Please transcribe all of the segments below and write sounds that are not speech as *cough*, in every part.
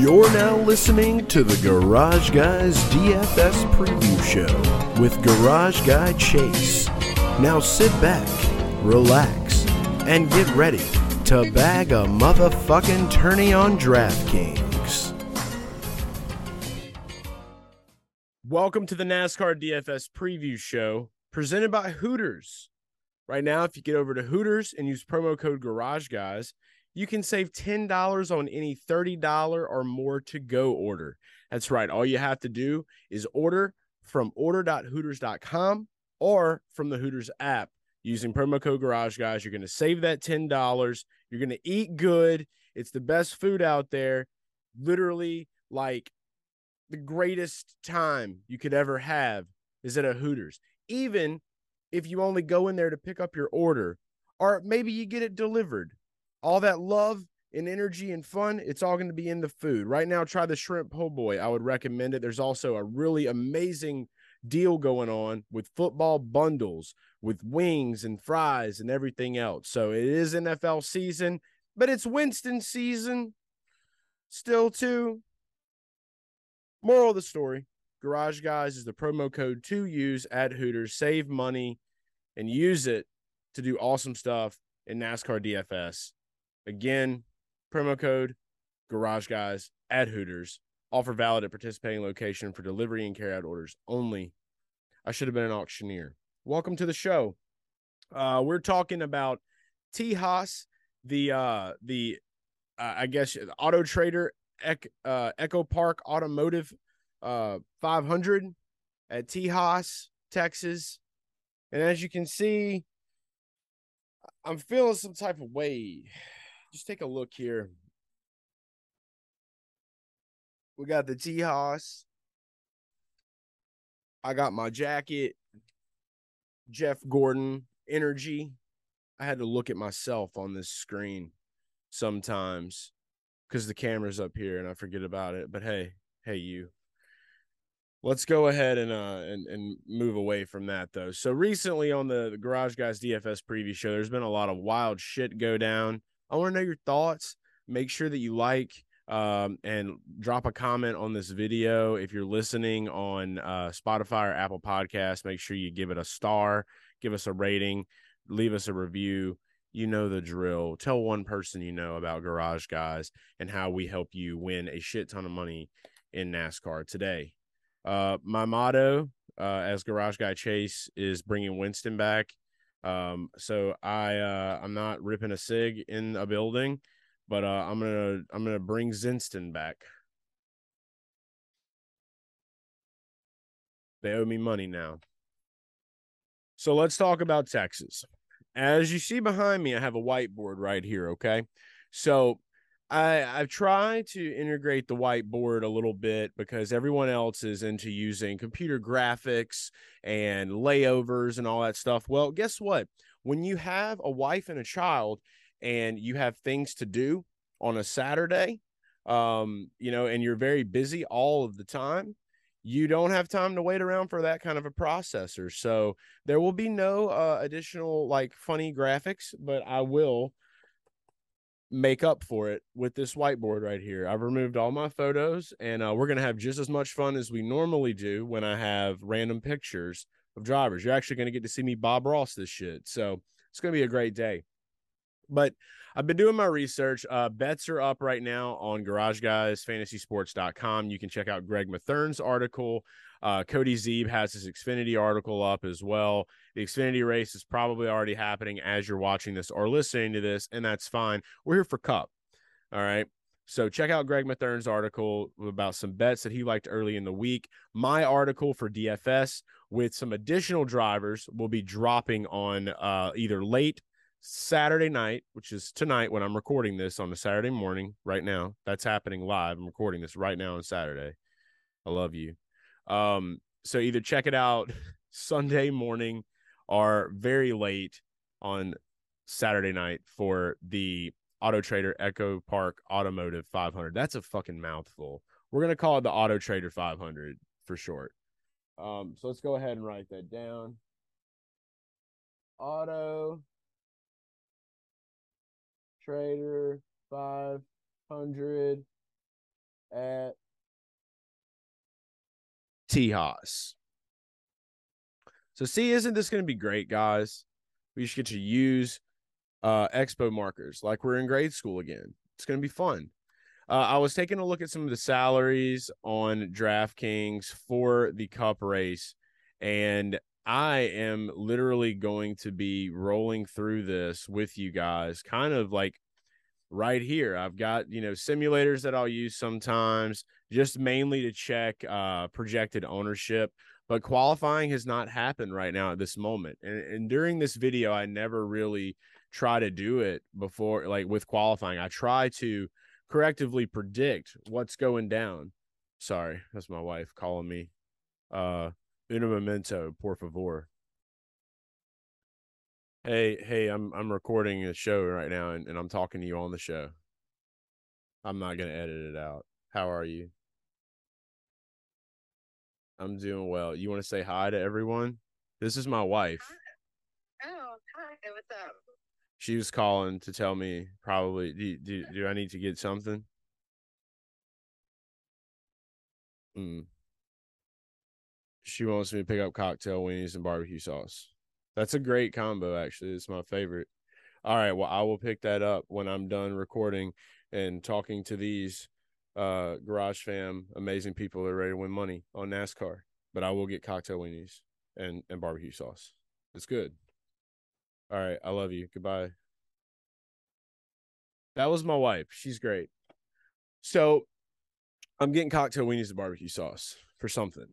You're now listening to the Garage Guys DFS Preview Show with Garage Guy Chase. Now sit back, relax, and get ready to bag a motherfucking tourney on DraftKings. Welcome to the NASCAR DFS Preview Show presented by Hooters. Right now, if you get over to Hooters and use promo code Garage Guys, you can save $10 on any $30 or more to go order. That's right. All you have to do is order from order.hooters.com or from the Hooters app using promo code Garage Guys. You're going to save that $10. You're going to eat good. It's the best food out there. Literally, like the greatest time you could ever have is at a Hooters. Even if you only go in there to pick up your order, or maybe you get it delivered all that love and energy and fun, it's all going to be in the food. Right now, try the shrimp po' boy. I would recommend it. There's also a really amazing deal going on with football bundles with wings and fries and everything else. So it is NFL season, but it's Winston season still too. Moral of the story, Garage Guys is the promo code to use at Hooters. Save money and use it to do awesome stuff in NASCAR DFS. Again, promo code Garage Guys at Hooters. Offer valid at participating location for delivery and carry out orders only. I should have been an auctioneer. Welcome to the show. Uh, we're talking about Tejas, the uh, the uh, I guess Auto Trader uh, Echo Park Automotive uh, 500 at Tejas, Texas. And as you can see, I'm feeling some type of way just take a look here. We got the Tejas. I got my jacket. Jeff Gordon energy. I had to look at myself on this screen sometimes because the camera's up here and I forget about it. But hey, hey, you. Let's go ahead and uh and, and move away from that though. So recently on the Garage Guys DFS preview show, there's been a lot of wild shit go down. I want to know your thoughts. Make sure that you like um, and drop a comment on this video. If you're listening on uh, Spotify or Apple Podcasts, make sure you give it a star, give us a rating, leave us a review. You know the drill. Tell one person you know about Garage Guys and how we help you win a shit ton of money in NASCAR today. Uh, my motto uh, as Garage Guy Chase is bringing Winston back. Um, so I uh, I'm not ripping a sig in a building, but uh, I'm gonna I'm gonna bring Winston back. They owe me money now. So let's talk about Texas. As you see behind me, I have a whiteboard right here. Okay. So I I've tried to integrate the whiteboard a little bit because everyone else is into using computer graphics and layovers and all that stuff. Well, guess what? When you have a wife and a child and you have things to do on a Saturday, um, you know, and you're very busy all of the time, you don't have time to wait around for that kind of a processor. So there will be no uh, additional like funny graphics, but I will make up for it with this whiteboard right here. I've removed all my photos and uh, we're going to have just as much fun as we normally do when I have random pictures of drivers. You're actually going to get to see me Bob Ross this shit. So it's going to be a great day. But I've been doing my research. Uh, bets are up right now on GarageGuysFantasySports.com. You can check out Greg Mathern's article. Uh, Cody Zeeb has his Xfinity article up as well. The Xfinity race is probably already happening as you're watching this or listening to this, and that's fine. We're here for Cup. All right. So check out Greg Mathern's article about some bets that he liked early in the week. My article for DFS with some additional drivers will be dropping on uh, either late Saturday night, which is tonight when I'm recording this on a Saturday morning right now. That's happening live. I'm recording this right now on Saturday. I love you. Um, so either check it out *laughs* Sunday morning or very late on Saturday night for the Auto Trader Echo Park Automotive 500. That's a fucking mouthful. We're gonna call it the Auto Trader 500 for short. Um, so let's go ahead and write that down. Auto Trader 500 at Tejas. So see, isn't this going to be great, guys? We just get to use uh, expo markers like we're in grade school again. It's going to be fun. Uh, I was taking a look at some of the salaries on DraftKings for the Cup race, and I am literally going to be rolling through this with you guys, kind of like right here. I've got, you know, simulators that I'll use sometimes, just mainly to check uh, projected ownership. But qualifying has not happened right now at this moment. And, and during this video, I never really try to do it before, like with qualifying. I try to correctively predict what's going down. Sorry, that's my wife calling me. Uh, un memento, por favor. Hey, hey, I'm I'm recording a show right now and, and I'm talking to you on the show. I'm not gonna edit it out. How are you? I'm doing well. You want to say hi to everyone? This is my wife. Hi. Oh, hi. What's up? She was calling to tell me probably do do, do I need to get something? Mm. She wants me to pick up cocktail weenies and barbecue sauce. That's a great combo, actually. It's my favorite. All right. Well, I will pick that up when I'm done recording and talking to these uh garage fam amazing people that are ready to win money on NASCAR. But I will get cocktail weenies and, and barbecue sauce. It's good. All right. I love you. Goodbye. That was my wife. She's great. So I'm getting cocktail weenies and barbecue sauce for something.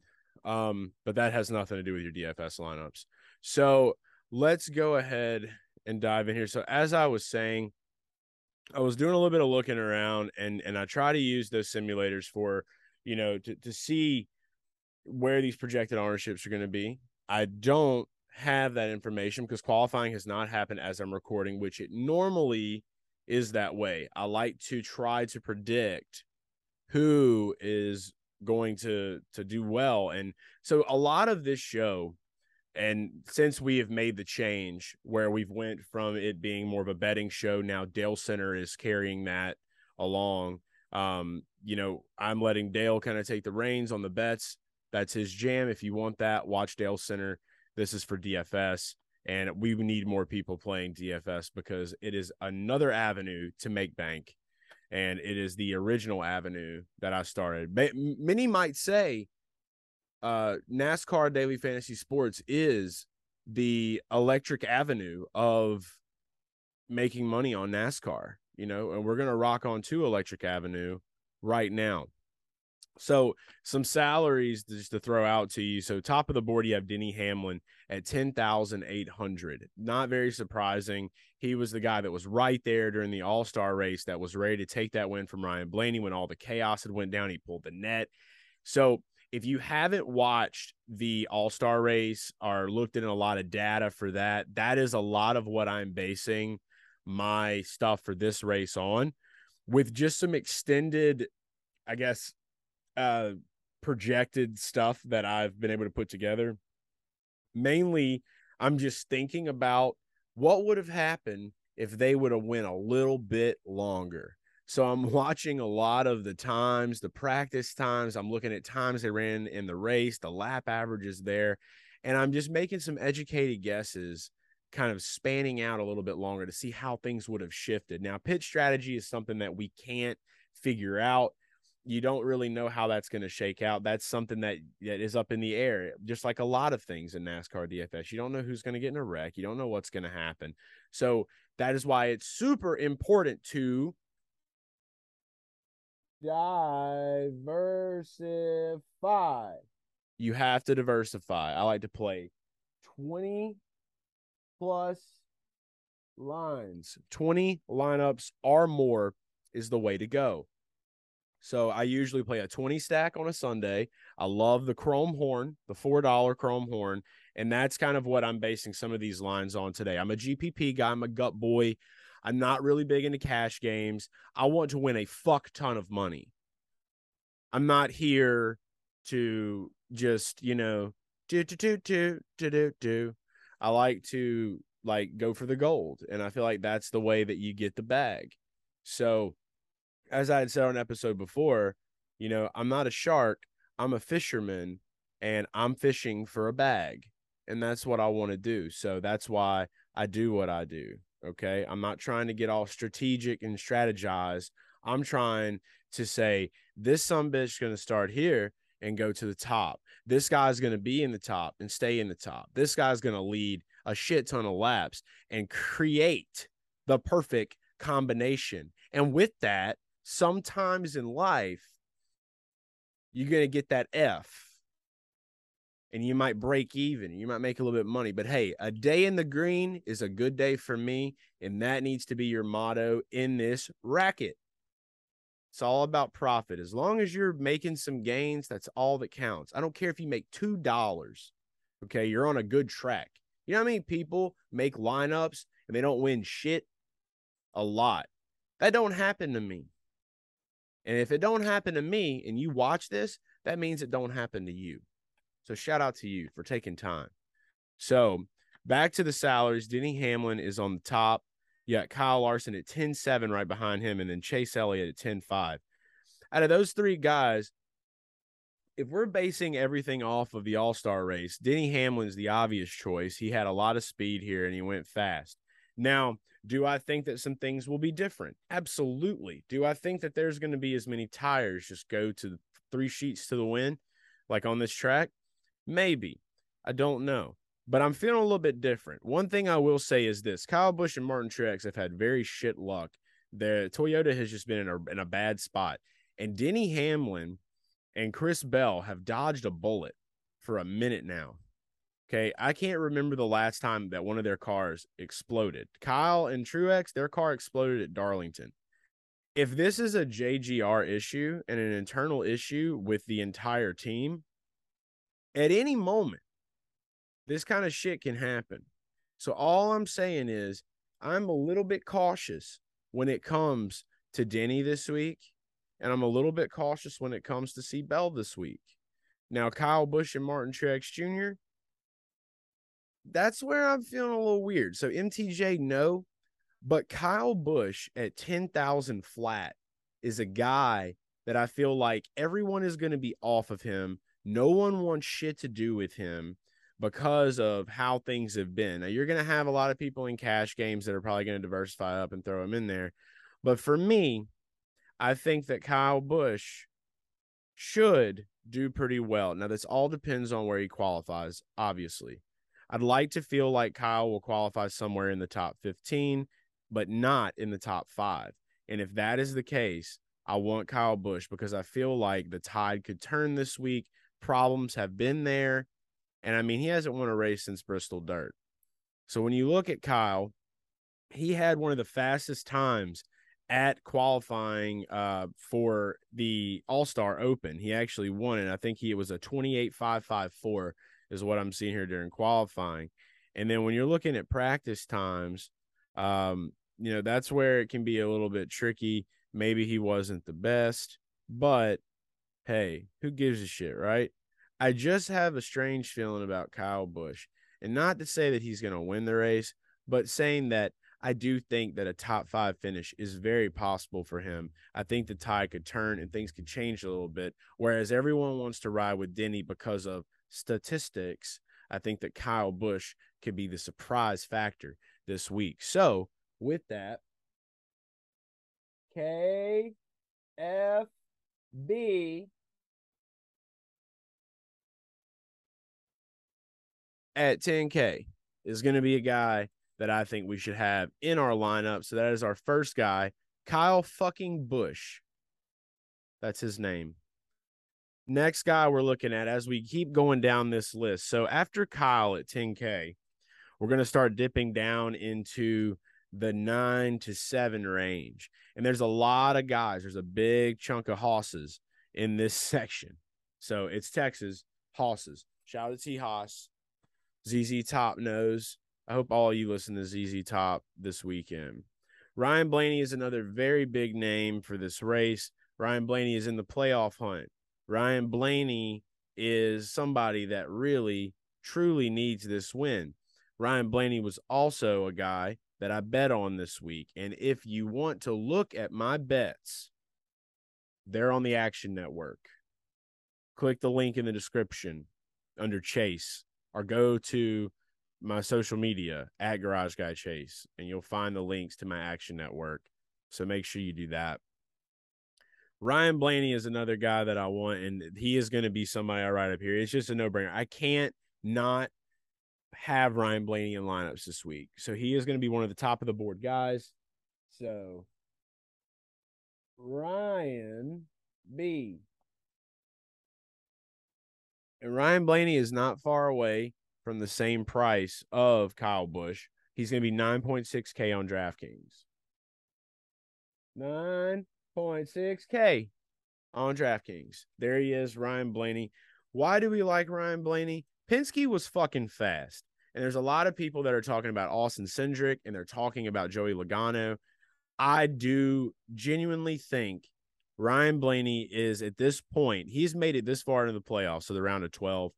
Um, but that has nothing to do with your DFS lineups. So let's go ahead and dive in here. So as I was saying, I was doing a little bit of looking around and and I try to use those simulators for, you know, to to see where these projected ownerships are going to be. I don't have that information because qualifying has not happened as I'm recording, which it normally is that way. I like to try to predict who is going to to do well. And so a lot of this show and since we have made the change where we've went from it being more of a betting show now dale center is carrying that along. Um you know i'm letting dale kind of take the reins on the bets. That's his jam. If you want that watch dale center. This is for dfs and we need more people playing dfs because it is another avenue to make bank and it is the original avenue that I started. Many might say uh, NASCAR Daily Fantasy Sports is the electric avenue of making money on NASCAR, you know, and we're going to rock on to Electric Avenue right now. So some salaries just to throw out to you. So top of the board, you have Denny Hamlin at ten thousand eight hundred. Not very surprising. He was the guy that was right there during the All Star race that was ready to take that win from Ryan Blaney when all the chaos had went down. He pulled the net. So if you haven't watched the All Star race or looked at a lot of data for that, that is a lot of what I'm basing my stuff for this race on, with just some extended, I guess, uh, projected stuff that I've been able to put together. Mainly, I'm just thinking about what would have happened if they would have went a little bit longer. So I'm *laughs* watching a lot of the times, the practice times. I'm looking at times they ran in the race, the lap averages there, and I'm just making some educated guesses, kind of spanning out a little bit longer to see how things would have shifted. Now, pit strategy is something that we can't figure out you don't really know how that's going to shake out. That's something that that is up in the air, just like a lot of things in NASCAR DFS. You don't know who's going to get in a wreck. You don't know what's going to happen. So that is why it's super important to diversify. You have to diversify. I like to play 20 plus lines. 20 lineups or more is the way to go. So I usually play a 20 stack on a Sunday. I love the chrome horn, the $4 chrome horn. And that's kind of what I'm basing some of these lines on today. I'm a GPP guy, I'm a gut boy. I'm not really big into cash games. I want to win a fuck ton of money. I'm not here to just, you know, do, do, do, do, do, do, do. I like to like go for the gold. And I feel like that's the way that you get the bag. So as I had said on an episode before, You know, I'm not a shark, I'm a fisherman and I'm fishing for a bag. And that's what I want to do. So that's why I do what I do. Okay. I'm not trying to get all strategic and strategize. I'm trying to say this some bitch is going to start here and go to the top. This guy's going to be in the top and stay in the top. This guy's going to lead a shit ton of laps and create the perfect combination. And with that, sometimes in life, you're going to get that F and you might break even. You might make a little bit of money. But hey, a day in the green is a good day for me. And that needs to be your motto in this racket. It's all about profit. As long as you're making some gains, that's all that counts. I don't care if you make $2. Okay. You're on a good track. You know how many people make lineups and they don't win shit? A lot. That don't happen to me. And if it don't happen to me and you watch this, that means it don't happen to you. So shout out to you for taking time. So back to the salaries. Denny Hamlin is on the top. You got Kyle Larson at 10 7 right behind him, and then Chase Elliott at 10 5. Out of those three guys, if we're basing everything off of the All Star race, Denny Hamlin's the obvious choice. He had a lot of speed here and he went fast. Now, do I think that some things will be different? Absolutely. Do I think that there's going to be as many tires just go to three sheets to the wind, like on this track? Maybe. I don't know. But I'm feeling a little bit different. One thing I will say is this Kyle Busch and Martin Truex have had very shit luck. The Toyota has just been in a, in a bad spot. And Denny Hamlin and Chris Bell have dodged a bullet for a minute now. Okay. I can't remember the last time that one of their cars exploded. Kyle and Truex, their car exploded at Darlington. If this is a JGR issue and an internal issue with the entire team, at any moment, this kind of shit can happen. So all I'm saying is I'm a little bit cautious when it comes to Denny this week, and I'm a little bit cautious when it comes to see Bell this week. Now, Kyle Busch and Martin Truex Jr., that's where I'm feeling a little weird. So MTJ, no, but Kyle Busch at 10,000 flat is a guy that I feel like everyone is going to be off of him no one wants shit to do with him because of how things have been. Now, you're going to have a lot of people in cash games that are probably going to diversify up and throw him in there. But for me, I think that Kyle Busch should do pretty well. Now, this all depends on where he qualifies, obviously. I'd like to feel like Kyle will qualify somewhere in the top 15, but not in the top five. And if that is the case, I want Kyle Busch because I feel like the tide could turn this week problems have been there. And I mean, he hasn't won a race since Bristol Dirt. So when you look at Kyle, he had one of the fastest times at qualifying uh, for the All Star Open. He actually won it. I think he was a 28.554 is what I'm seeing here during qualifying. And then when you're looking at practice times, um, you know, that's where it can be a little bit tricky. Maybe he wasn't the best, but hey, who gives a shit, right? I just have a strange feeling about Kyle Busch. And not to say that he's going to win the race, but saying that I do think that a top five finish is very possible for him. I think the tide could turn and things could change a little bit. Whereas everyone wants to ride with Denny because of statistics, I think that Kyle Busch could be the surprise factor this week. So, with that, K F B at 10K is going to be a guy that I think we should have in our lineup. So that is our first guy, Kyle fucking Busch. That's his name. Next guy we're looking at as we keep going down this list. So after Kyle at 10K, we're going to start dipping down into the nine to seven range. And there's a lot of guys, there's a big chunk of hosses in this *laughs* section. So it's Texas, hosses. Shout out to T Haas. ZZ Top knows. I hope all you listen to ZZ Top this weekend. Ryan Blaney is another very big name for this race. Ryan Blaney is in the playoff hunt. Ryan Blaney is somebody that really, truly needs this win. Ryan Blaney was also a guy that I bet on this week. And if you want to look at my bets, they're on the Action Network. Click the link in the description under Chase or go to my social media at Garage Guy Chase and you'll find the links to my Action Network. So make sure you do that. Ryan Blaney is another guy that I want, and he is going to be somebody I write up here. It's just a no brainer. I can't not have Ryan Blaney in lineups this week. So he is going to be one of the top of the board guys. So Ryan B. And Ryan Blaney is not far away from the same price of Kyle Busch. He's going to be 9.6K on DraftKings. 9.6K on DraftKings. There he is, Ryan Blaney. Why do we like Ryan Blaney? Penske was fucking fast. And there's a lot of people that are talking about Austin Cindric and they're talking about Joey Logano. I do genuinely think Ryan Blaney is at this point, he's made it this far into the playoffs, so the round of 12.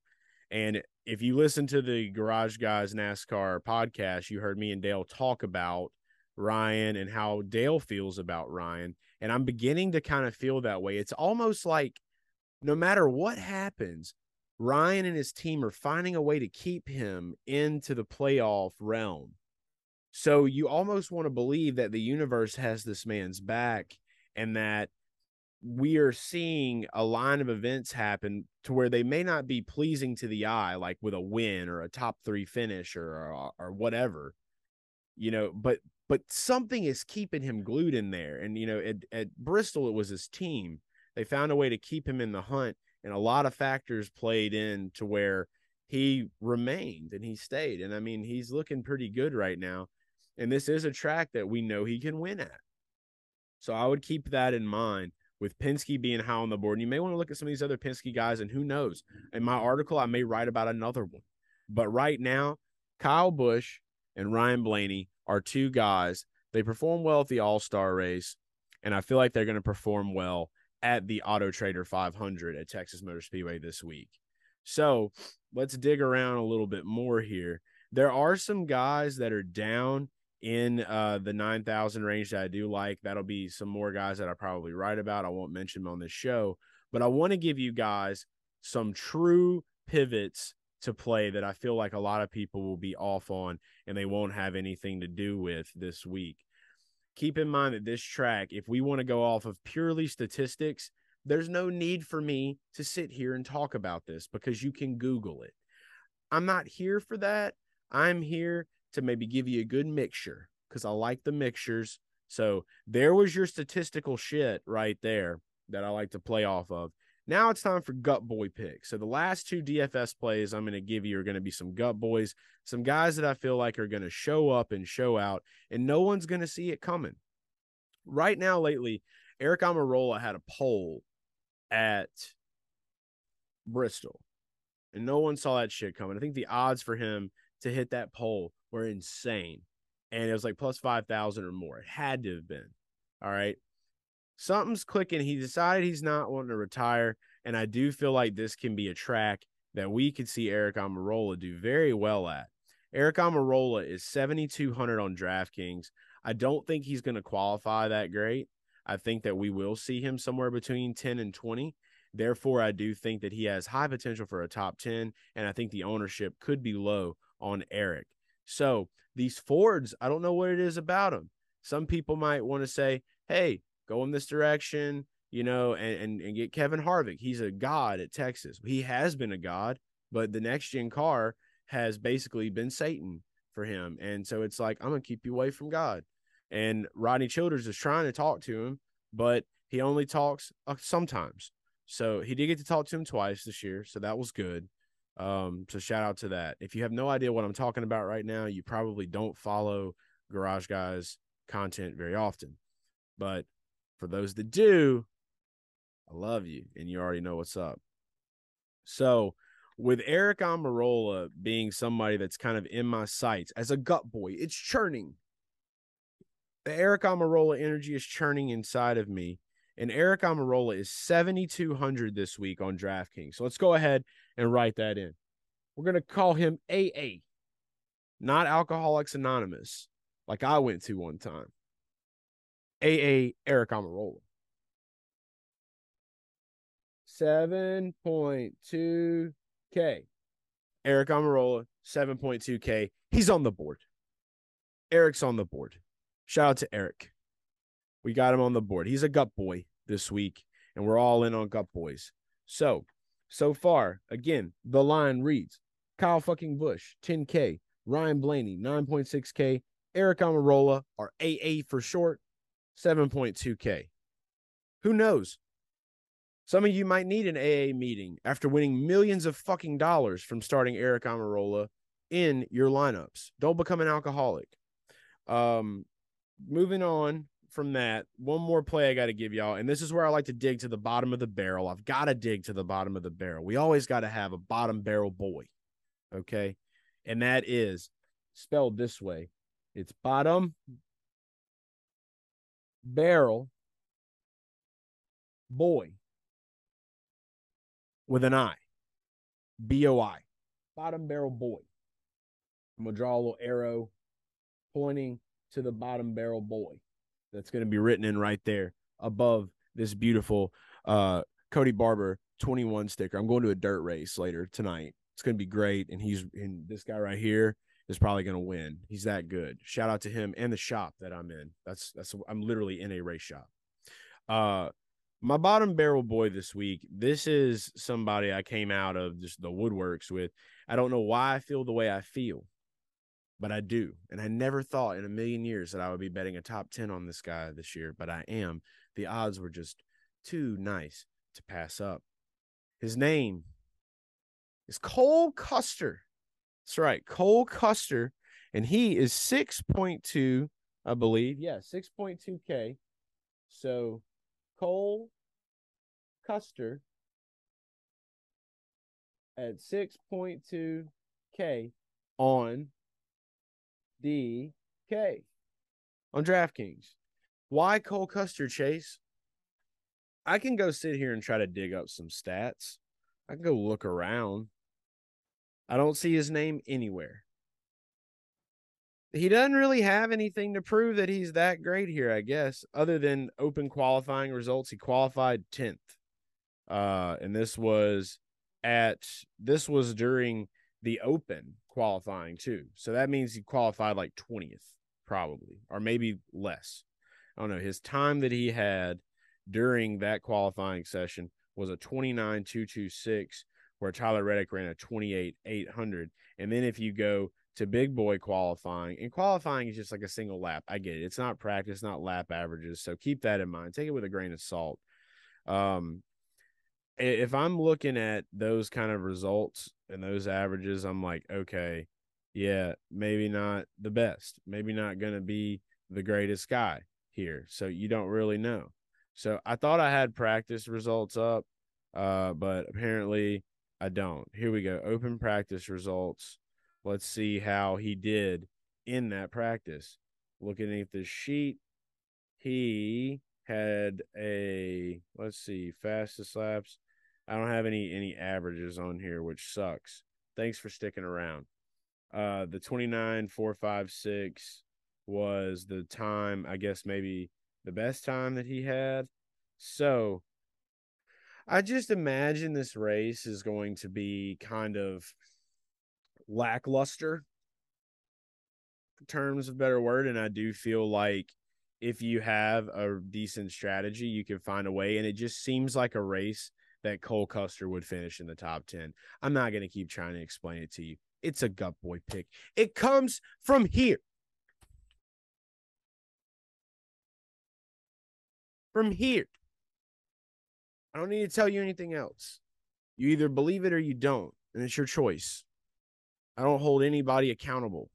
And if you listen to the Garage Guys NASCAR podcast, you heard me and Dale talk about Ryan and how Dale feels about Ryan. And I'm beginning to kind of feel that way. It's almost like no matter what happens, Ryan and his team are finding a way to keep him into the playoff realm. So you almost want to believe that the universe has this man's back and that we are seeing a line of events happen to where they may not be pleasing to the eye, like with a win or a top three finish or, or, or whatever, you know, but but something is keeping him glued in there. And, you know, at, at Bristol, it was his team. They found a way to keep him in the hunt. And a lot of factors played in to where he remained and he stayed. And I mean, he's looking pretty good right now. And this is a track that we know he can win at. So I would keep that in mind with Penske being high on the board. And you may want to look at some of these other Penske guys, and who knows? In my article, I may write about another one. But right now, Kyle Busch and Ryan Blaney are two guys. They perform well at the All Star race, and I feel like they're going to perform well at the Auto Trader 500 at Texas Motor Speedway this week. So let's dig around a little bit more here. There are some guys that are down in uh, the 9,000 range that I do like. That'll be some more guys that I probably write about. I won't mention them on this show, but I want to give you guys some true pivots to play that I feel like a lot of people will be off on and they won't have anything to do with this week. Keep in mind that this track, if we want to go off of purely statistics, there's no need for me to sit here and talk about this because you can Google it. I'm not here for that. I'm here to maybe give you a good mixture because I like the mixtures. So there was your statistical shit right there that I like to play off of. Now it's time for gut boy picks. So the last two DFS plays I'm going to give you are going to be some gut boys, some guys that I feel like are going to show up and show out, and no one's going to see it coming. Right now, lately, Eric Almirola had a pole at Bristol, and no one saw that shit coming. I think the odds for him to hit that pole were insane. And it was like plus 5,000 or more. It had to have been. All right. Something's clicking. He decided he's not wanting to retire. And I do feel like this can be a track that we could see Eric Almirola do very well at. Eric Almirola is 7,200 on DraftKings. I don't think he's going to qualify that great. I think that we will see him somewhere between 10 and 20. Therefore, I do think that he has high potential for a top 10, and I think the ownership could be low on Eric. So these Fords, I don't know what it is about them. Some people might want to say, hey, go in this direction, you know, and, and, and get Kevin Harvick. He's a god at Texas. He has been a god, but the next gen car has basically been Satan for him. And so it's like, I'm going to keep you away from God. And Rodney Childers is trying to talk to him, but he only talks uh, sometimes. So he did get to talk to him twice this year. So that was good. Um, so shout out to that. If you have no idea what I'm talking about right now, you probably don't follow Garage Guys content very often. But for those that do, I love you and you already know what's up. So with Eric Almirola being somebody that's kind of in my sights as a gut boy, it's churning. The Eric Almirola energy is churning inside of me. And Eric Almirola is 7,200 this week on DraftKings. So let's go ahead and write that in. We're going to call him AA, not Alcoholics Anonymous, like I went to one time. AA Eric Almirola. 7.2K. Eric Almirola, 7.2K. He's on the board. Eric's on the board. Shout out to Eric. We got him on the board. He's a gut boy this week, and we're all in on gut boys. So, so far, again, the line reads Kyle fucking Busch, 10K. Ryan Blaney, 9.6K. Eric Almirola, or AA for short, 7.2K. Who knows? Some of you might need an AA meeting after winning millions of fucking dollars from starting Eric Almirola in your lineups. Don't become an alcoholic. Um, moving on from that, one more play I got to give y'all, and this is where I like to dig to the bottom of the barrel. I've got to dig to the bottom of the barrel. We always got to have a bottom barrel boy, okay? And that is spelled this way it's bottom barrel boy with an I. B O I. Bottom barrel boy. I'm going to draw a little arrow pointing to the bottom barrel boy. That's going to be written in right there above this beautiful uh, Cody Barber 21 sticker. I'm going to a dirt race later tonight. It's going to be great. And he's, and this guy right here is probably going to win. He's that good. Shout out to him and the shop that I'm in. That's, that's, I'm literally in a race shop. Uh, my bottom barrel boy this week. This is somebody I came out of just the woodworks with. I don't know why I feel the way I feel, but I do. And I never thought in a million years that I would be betting a top 10 on this guy this year, but I am. The odds were just too nice to pass up. His name is Cole Custer. That's right, Cole Custer. And he is 6.2, I believe. Yeah, 6.2K. So Cole Custer at 6.2K on DK on DraftKings. Why Cole Custer, Chase? I can go sit here and try to dig up some stats. I can go look around. I don't see his name anywhere he doesn't really have anything to prove that he's that great here, I guess, other than open qualifying results. He qualified 10th. Uh, and this was at this was during the open qualifying too. So that means he qualified like 20th, probably, or maybe less. I don't know. His time that he had during that qualifying session was a 29.226, where Tyler Reddick ran a 28 800. And then if you go to big boy qualifying. And qualifying is just like a single lap. I get it. It's not practice, not lap averages. So keep that in mind. Take it with a grain of salt. Um, if I'm looking at those kind of results and those averages, I'm like, okay, yeah, maybe not the best, maybe not going to be the greatest guy here. So you don't really know. So I thought I had practice results up, uh, but apparently I don't. Here we go. Open practice results. Let's see how he did in that practice. Looking at the sheet, he had a let's see, fastest laps. I don't have any any averages on here, which sucks. Thanks for sticking around. Uh the 29456 was the time, I guess maybe the best time that he had. So I just imagine this race is going to be kind of lackluster terms of better word and i do feel like if you have a decent strategy you can find a way and it just seems like a race that cole custer would finish in the top 10 i'm not going to keep trying to explain it to you. It's a gut boy pick. It comes from here. From here i don't need to tell you anything else you either believe it or you don't and it's your choice I don't hold anybody accountable.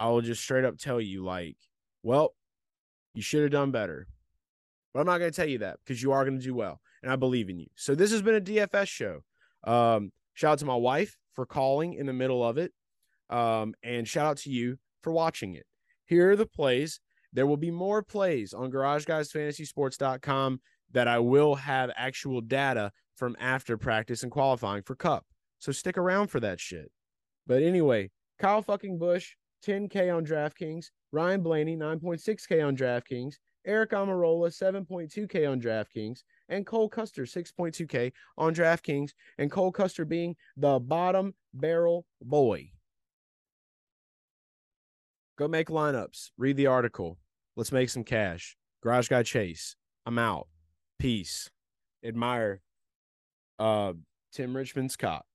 I will just straight up tell you, like, well, you should have done better. But I'm not going to tell you that because you are going to do well. And I believe in you. So this has been a DFS show. Um, shout out to my wife for calling in the middle of it. Um, and shout out to you for watching it. Here are the plays. There will be more plays on GarageGuysFantasySports.com that I will have actual data from after practice and qualifying for Cup. So stick around for that shit. But anyway, Kyle fucking Busch, 10K on DraftKings. Ryan Blaney, 9.6K on DraftKings. Eric Almirola 7.2K on DraftKings, and Cole Custer 6.2K on DraftKings, and Cole Custer being the bottom barrel boy. Go make lineups. Read the article. Let's make some cash. Garage Guy Chase. I'm out. Peace. Admire uh Tim Richmond's cop.